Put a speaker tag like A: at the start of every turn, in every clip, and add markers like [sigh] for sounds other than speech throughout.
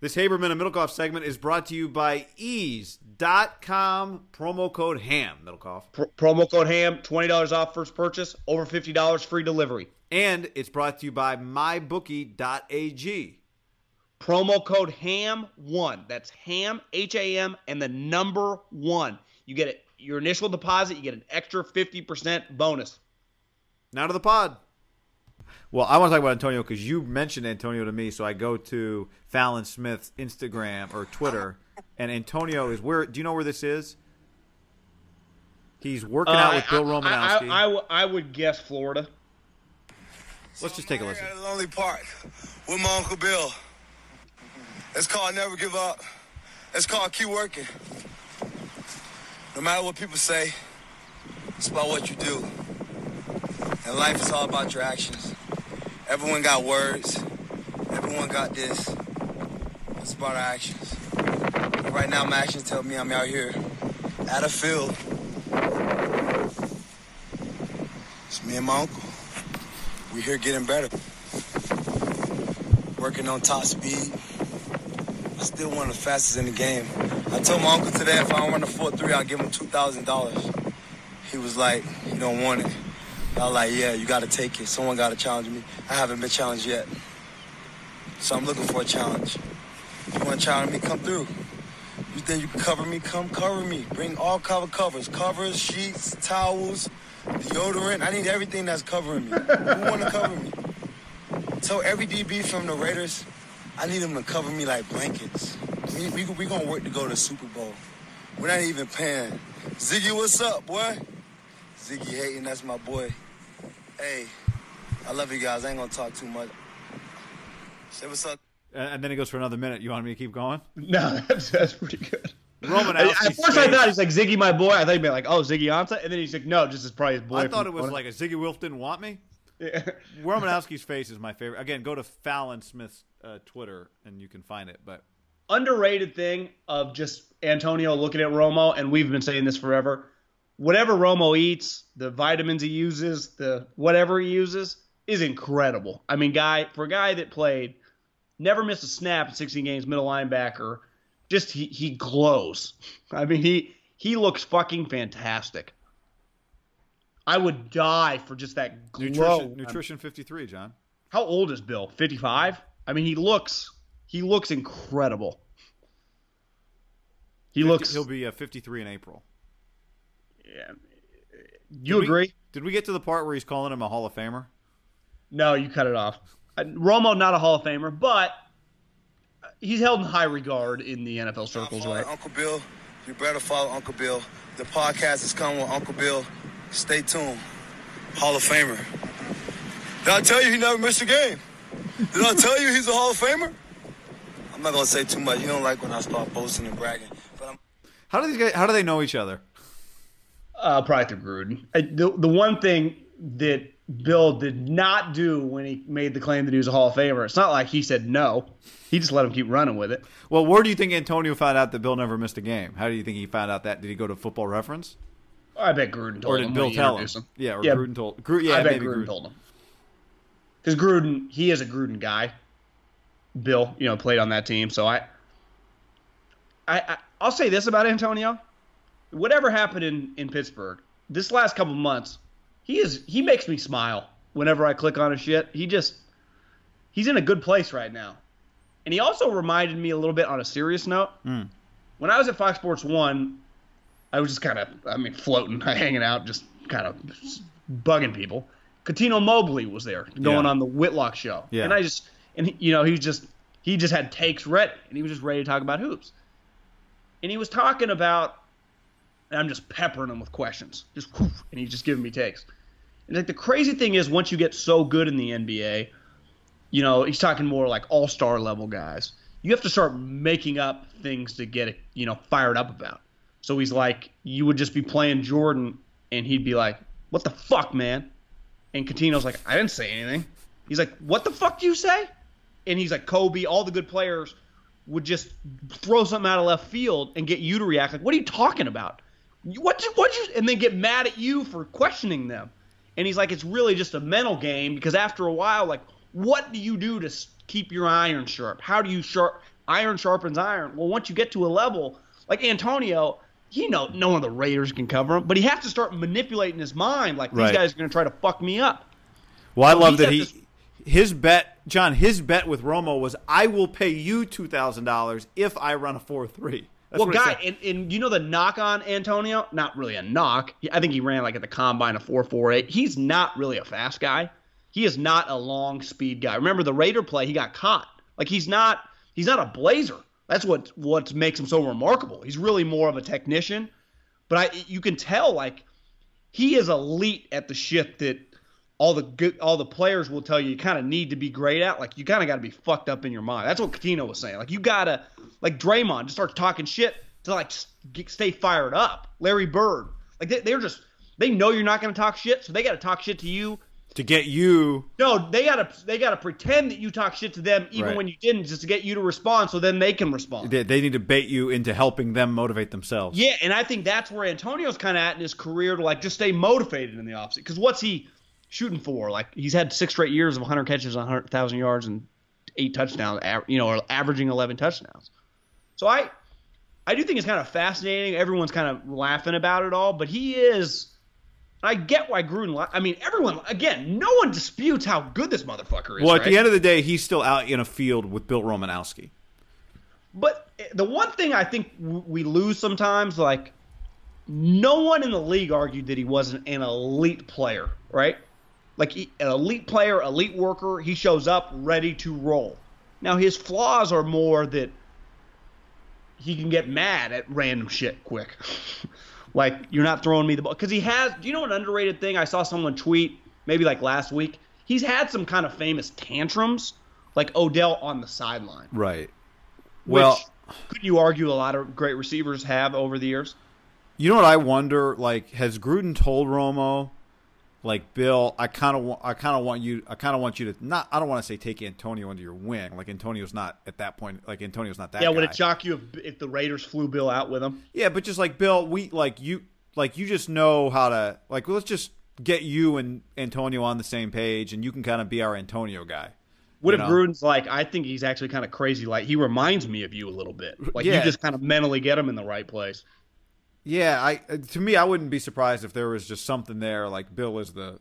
A: This Haberman and Middlekauff segment is brought to you by eaze.com promo code HAM, Middlekauff.
B: Pr- promo code HAM, $20 off first purchase, over $50 free delivery.
A: And it's brought to you by mybookie.ag.
B: Promo code HAM1. That's HAM, H A M, and the number one. You get it. Your initial deposit, you get an extra 50% bonus.
A: Now to the pod. Well, I want to talk about Antonio because you mentioned Antonio to me, so I go to Fallon Smith's Instagram or Twitter, and Antonio is where? Do you know where this is? He's working uh, out with Bill
B: Romanowski. I,
A: Romanowski.
B: I, I, w- I would guess Florida.
A: Let's just take a listen.
C: At a lonely park with my Uncle Bill. It's called Never Give Up. It's called Keep Working. No matter what people say, it's about what you do. And life is all about your actions. Everyone got words. Everyone got this. It's about our actions. Right now, my actions tell me I'm out here at a field. It's me and my uncle. We're here getting better. Working on top speed. I still one of the fastest in the game. I told my uncle today if I don't run the 4-3, I'll give him $2,000. He was like, you don't want it. I was like, yeah, you gotta take it. Someone gotta challenge me. I haven't been challenged yet. So I'm looking for a challenge. You wanna challenge me, come through. You think you can cover me? Come cover me. Bring all cover covers. Covers, sheets, towels, deodorant. I need everything that's covering me. Who wanna cover me? Tell every DB from the Raiders, I need them to cover me like blankets. We, we, we gonna work to go to the Super Bowl. We're not even paying. Ziggy, what's up, boy? Ziggy hating, that's my boy. Hey, I love you guys. I ain't gonna talk too much. Say what's up.
A: And and then he goes for another minute. You want me to keep going?
B: No, [laughs] that's, that's pretty good.
A: Romanowski's
B: At first, I
A: face-
B: thought he's like Ziggy, my boy. I thought he'd be like, oh, Ziggy Ansah, and then he's like, no, just as probably his boy.
A: I thought it was
B: Florida.
A: like a Ziggy Wolf didn't want me. [laughs]
B: Yeah.
A: Romanowski's face is my favorite. Again, go to Fallon Smith's uh, Twitter and you can find it. But
B: underrated thing of just Antonio looking at Romo, and we've been saying this forever. Whatever Romo eats, the vitamins he uses, the whatever he uses, is incredible. I mean, guy for a guy that played, never missed a snap in 16 games, middle linebacker, just he he glows. I mean, he he looks fucking fantastic. I would die for just that glow.
A: nutrition, nutrition 53, John.
B: How old is Bill? 55? I mean, he looks he looks incredible. He looks
A: He'll be uh, 53 in April.
B: Yeah. You
A: Did we-
B: agree?
A: did we get to the part where he's calling him a Hall of Famer?
B: No, you cut it off. Uh, Romo not a Hall of Famer, but he's held in high regard in the NFL circles, right?
C: Uncle Bill. You better follow Uncle Bill. The podcast is coming with Uncle Bill. Stay tuned. Hall of Famer. Did I tell you he never missed a game? Did I tell you he's a Hall of Famer? I'm not gonna say too much. You don't like when I start boasting and bragging. But I'm
A: How do these guys? How do they know each other?
B: Uh, probably through Gruden. I, the the one thing that Bill did not do when he made the claim that he was a Hall of Famer. It's not like he said no. He just let him keep running with it.
A: Well, where do you think Antonio found out that Bill never missed a game? How do you think he found out that? Did he go to Football Reference?
B: I bet Gruden told
A: Or
B: him.
A: did Bill
B: when
A: tell him?
B: introduced
A: Yeah, or
B: Yeah.
A: Gruden told. Gru, yeah,
B: I bet Gruden,
A: Gruden.
B: told him. Because Gruden, he is a Gruden guy. Bill, you know, played on that team. So I, I, I I'll say this about Antonio: whatever happened in in Pittsburgh this last couple months, he is he makes me smile whenever I click on his shit. He just he's in a good place right now, and he also reminded me a little bit on a serious note. Hmm. When I was at Fox Sports One, I was just kind of, I mean, floating, [laughs] hanging out, just kind of bugging people. Cuttino Mobley was there going
A: Yeah.
B: on the Whitlock show,
A: Yeah.
B: and I just, and he, you know, he was just, he just had takes ready, and he was just ready to talk about hoops, and he was talking about, and I'm just peppering him with questions, just, [laughs] and he's just giving me takes. And like the crazy thing is, once you get so good in the NBA, you know, he's talking more like all star level guys. You have to start making up things to get you know fired up about. So he's like, you would just be playing Jordan, and he'd be like, "What the fuck, man?" And Cuttino's like, "I didn't say anything." He's like, "What the fuck do you say?" And he's like, "Kobe, all the good players would just throw something out of left field and get you to react like, what are you talking about? What what you?" And then get mad at you for questioning them. And he's like, "It's really just a mental game because after a while, like, what do you do to keep your iron sharp? How do you sharp iron sharpens iron? Well, once you get to a level like Antonio, he know no one of the Raiders can cover him, but he has to start manipulating his mind like these
A: Right.
B: guys are going to try to fuck me up.
A: Well, I
B: So
A: love that he
B: this-
A: his bet, John. His bet with Romo was, "I will pay you two thousand dollars if I run a four three.
B: Well, guy, and, and you know the knock on Antonio? Not really a knock. I think he ran like at the combine a four four eight. He's not really a fast guy. He is not a long speed guy. Remember the Raider play? He got caught. Like he's not. He's not a blazer. That's what what makes him so remarkable. He's really more of a technician. But I, you can tell like he is elite at the shit that all the good all the players will tell you you kind of need to be great at. Like you kind of got to be fucked up in your mind. That's what Cuttino was saying. Like you gotta like Draymond just starts talking shit to like get, stay fired up. Larry Bird, like they, they're just they know you're not gonna talk shit, so they got to talk shit to you.
A: to get you.
B: No, they gotta they gotta pretend that you talk shit to them even
A: Right.
B: when you didn't, just to get you to respond, so then they can respond.
A: They, they need to bait you into helping them motivate themselves.
B: Yeah, and I think that's where Antonio's kind of at in his career to like just stay motivated in the offseason. Because what's he shooting for? Like he's had six straight years of 100 catches, 100,000 yards, and eight touchdowns. You know, or averaging 11 touchdowns. So I, I do think it's kind of fascinating. Everyone's kind of laughing about it all, but he is. I get why Gruden. I mean, everyone. Again, no one disputes how good this motherfucker is.
A: Well, at
B: right?
A: the end of the day, he's still out in a field with Bill Romanowski.
B: But eh, the one thing I think we lose sometimes, like, no one in the league argued that he wasn't an elite player, right? Like, he, an elite player, elite worker, he shows up ready to roll. Now, his flaws are more that he can get mad at random shit quick. [laughs] like, you're not throwing me the ball. Because he has, do you know an underrated thing? I saw someone tweet maybe like last week. He's had some kind of famous tantrums, like Odell on the sideline.
A: Right. Well,
B: could you argue a lot of great receivers have over the years?
A: you know what I wonder? Like, has Gruden told Romo, like Bill, I kind of want, I kind of want you, I kind of want you to not. I don't want to say take Antonio under your wing. Like Antonio's not at that point. Like Antonio's not that.
B: yeah, would it shock you if, if the Raiders flew Bill out with him?
A: Yeah, but just like Bill, we like you, like you just know how to like. Let's just get you and Antonio on the same page, and you can kind of be our Antonio guy.
B: What if
A: know?
B: Gruden's like, I think he's actually kind of crazy. Like he reminds me of you a little bit. Like
A: Yeah.
B: you just kind of mentally get him in the right place.
A: Yeah, I uh, to me, I wouldn't be surprised if there was just something there. Like Bill is the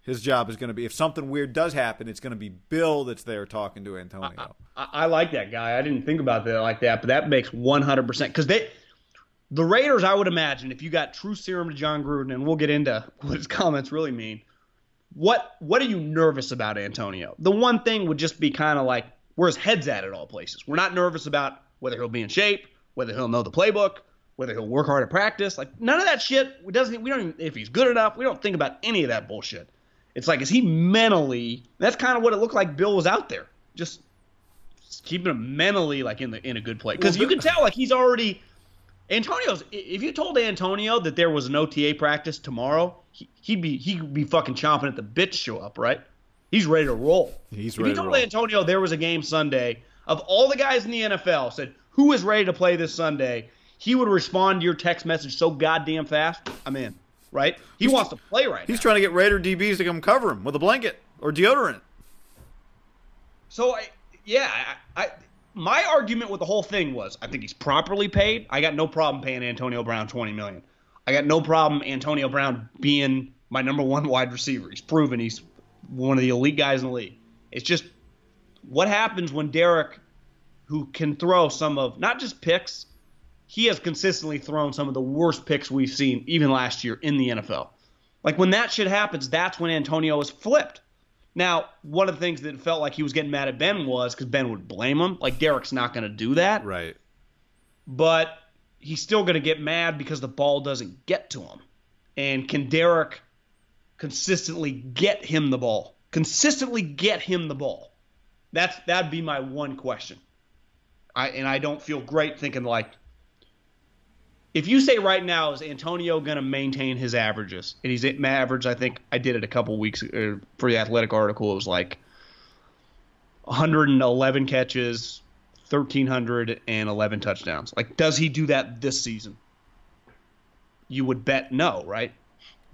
A: his job is going to be if something weird does happen, it's going to be Bill that's there talking to Antonio.
B: I, I like that guy. I didn't think about that like that, but that makes 100 percent because they. The Raiders, I would imagine, if you got true serum to Jon Gruden, and we'll get into [laughs] what his comments really mean. What what are you nervous about, Antonio? The one thing would just be kind of like where his head's at at all places. We're not nervous about whether he'll be in shape, whether he'll know the playbook, whether he'll work hard at practice. Like none of that shit. We doesn't. We don't even if he's good enough. We don't think about any of that bullshit. It's like is he mentally? That's kind of what it looked like. Bill was out there just keeping him mentally like in the in a good place because you can tell like he's already Antonio's. If you told Antonio that there was an OTA practice tomorrow, he, he'd be he'd be fucking chomping at the bit to show up, right? He's ready to roll.
A: He's
B: if
A: ready
B: you
A: to
B: told
A: roll.
B: Antonio there was a game Sunday, of all the guys in the NFL said who is ready to play this Sunday, he would respond to your text message so goddamn fast. I'm in, right? He wants to play right
A: He's
B: now.
A: trying to get Raider DBs to come cover him with a blanket or deodorant.
B: So I, yeah, I, I, my argument with the whole thing was I think he's properly paid. I got no problem paying Antonio Brown twenty million. I got no problem Antonio Brown being my number one wide receiver. He's proven he's one of the elite guys in the league. It's just what happens when Derek, who can throw some of not just picks, he has consistently thrown some of the worst picks we've seen even last year in the NFL. Like when that shit happens, that's when Antonio is flipped. Now, one of the things that felt like he was getting mad at Ben was because Ben would blame him. Like Derek's not going to do that,
A: Right.
B: but he's still going to get mad because the ball doesn't get to him. And can Derek consistently get him the ball? Consistently get him the ball. That's that'd be my one question. I and I don't feel great thinking like if you say right now is Antonio going to maintain his averages, and he's at average, I think I did it a couple weeks uh, for the athletic article. It was like 111 catches, 1,311 touchdowns. Like, does he do that this season? You would bet no, right?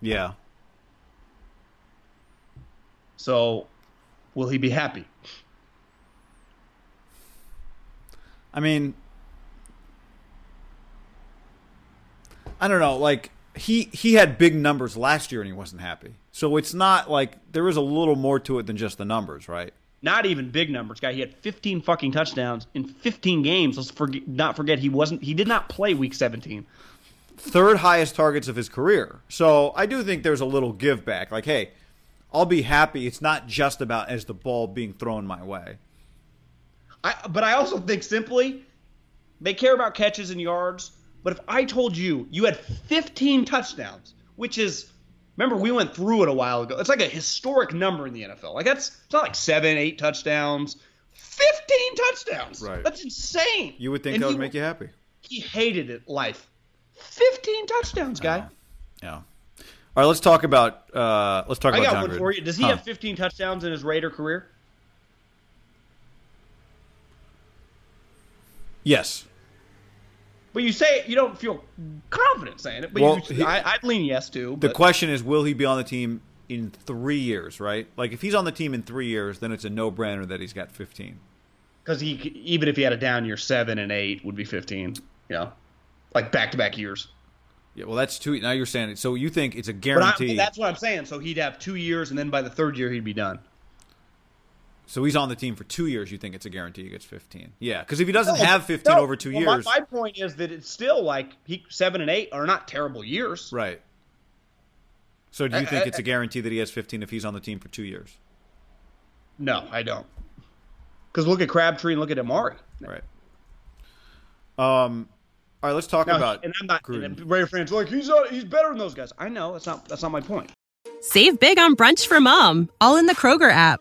A: Yeah.
B: So, will he be happy?
A: I mean, I don't know. Like he he had big numbers last year and he wasn't happy. So it's not like there is a little more to it than just the numbers, right?
B: Not even big numbers, guy. He had 15 fucking touchdowns in 15 games. Let's forget, not forget he wasn't. He did not play Week 17.
A: Third highest targets of his career. So I do think there's a little give back. Like, hey, I'll be happy. It's not just about as the ball being thrown my way.
B: I, but I also think simply they care about catches and yards. But if I told you you had 15 touchdowns, which is remember we went through it a while ago. It's like a historic number in the NFL. Like that's it's not like seven, eight touchdowns. 15 touchdowns.
A: Right.
B: That's insane.
A: You would think
B: And
A: that would
B: he-
A: make you happy.
B: He hated it life. 15 touchdowns, guy.
A: Yeah. All right, let's talk about uh, let's talk
B: I
A: about
B: got
A: John
B: one for you. Does he
A: Huh.
B: have 15 touchdowns in his Raider career?
A: Yes.
B: But you say you don't feel confident saying it. But
A: Well,
B: you, I, I'd lean yes to.
A: The
B: But
A: question is, will he be on the team in three years? Right? Like, if he's on the team in three years, then it's a no-brainer that he's got 15.
B: because he even if he had a down year, seven and eight would be 15. You know, like back to back years.
A: Yeah. Well, that's two. Now you're saying it. So you think it's a
B: But, I,
A: guarantee?
B: that's what I'm saying. So he'd have two years, and then by the third year, he'd be done.
A: So he's on the team for two years. You think it's a guarantee he gets 15? Yeah. Because if he doesn't
B: No,
A: have 15
B: no.
A: over two
B: Well,
A: years,
B: My, point is that it's still like he, seven and eight are not terrible years.
A: right? So do you
B: I-
A: think
B: I-
A: it's a guarantee that he has 15 if he's on the team for two years?
B: No, I don't. Because look at Crabtree and look at Amari.
A: Right. Um. All right. Let's talk
B: Now,
A: about
B: and I'm not.
A: Gruden.
B: And Raider fans like he's not, he's better than those guys. I know that's not that's not my point.
D: Save big on brunch for mom, all in the Kroger app.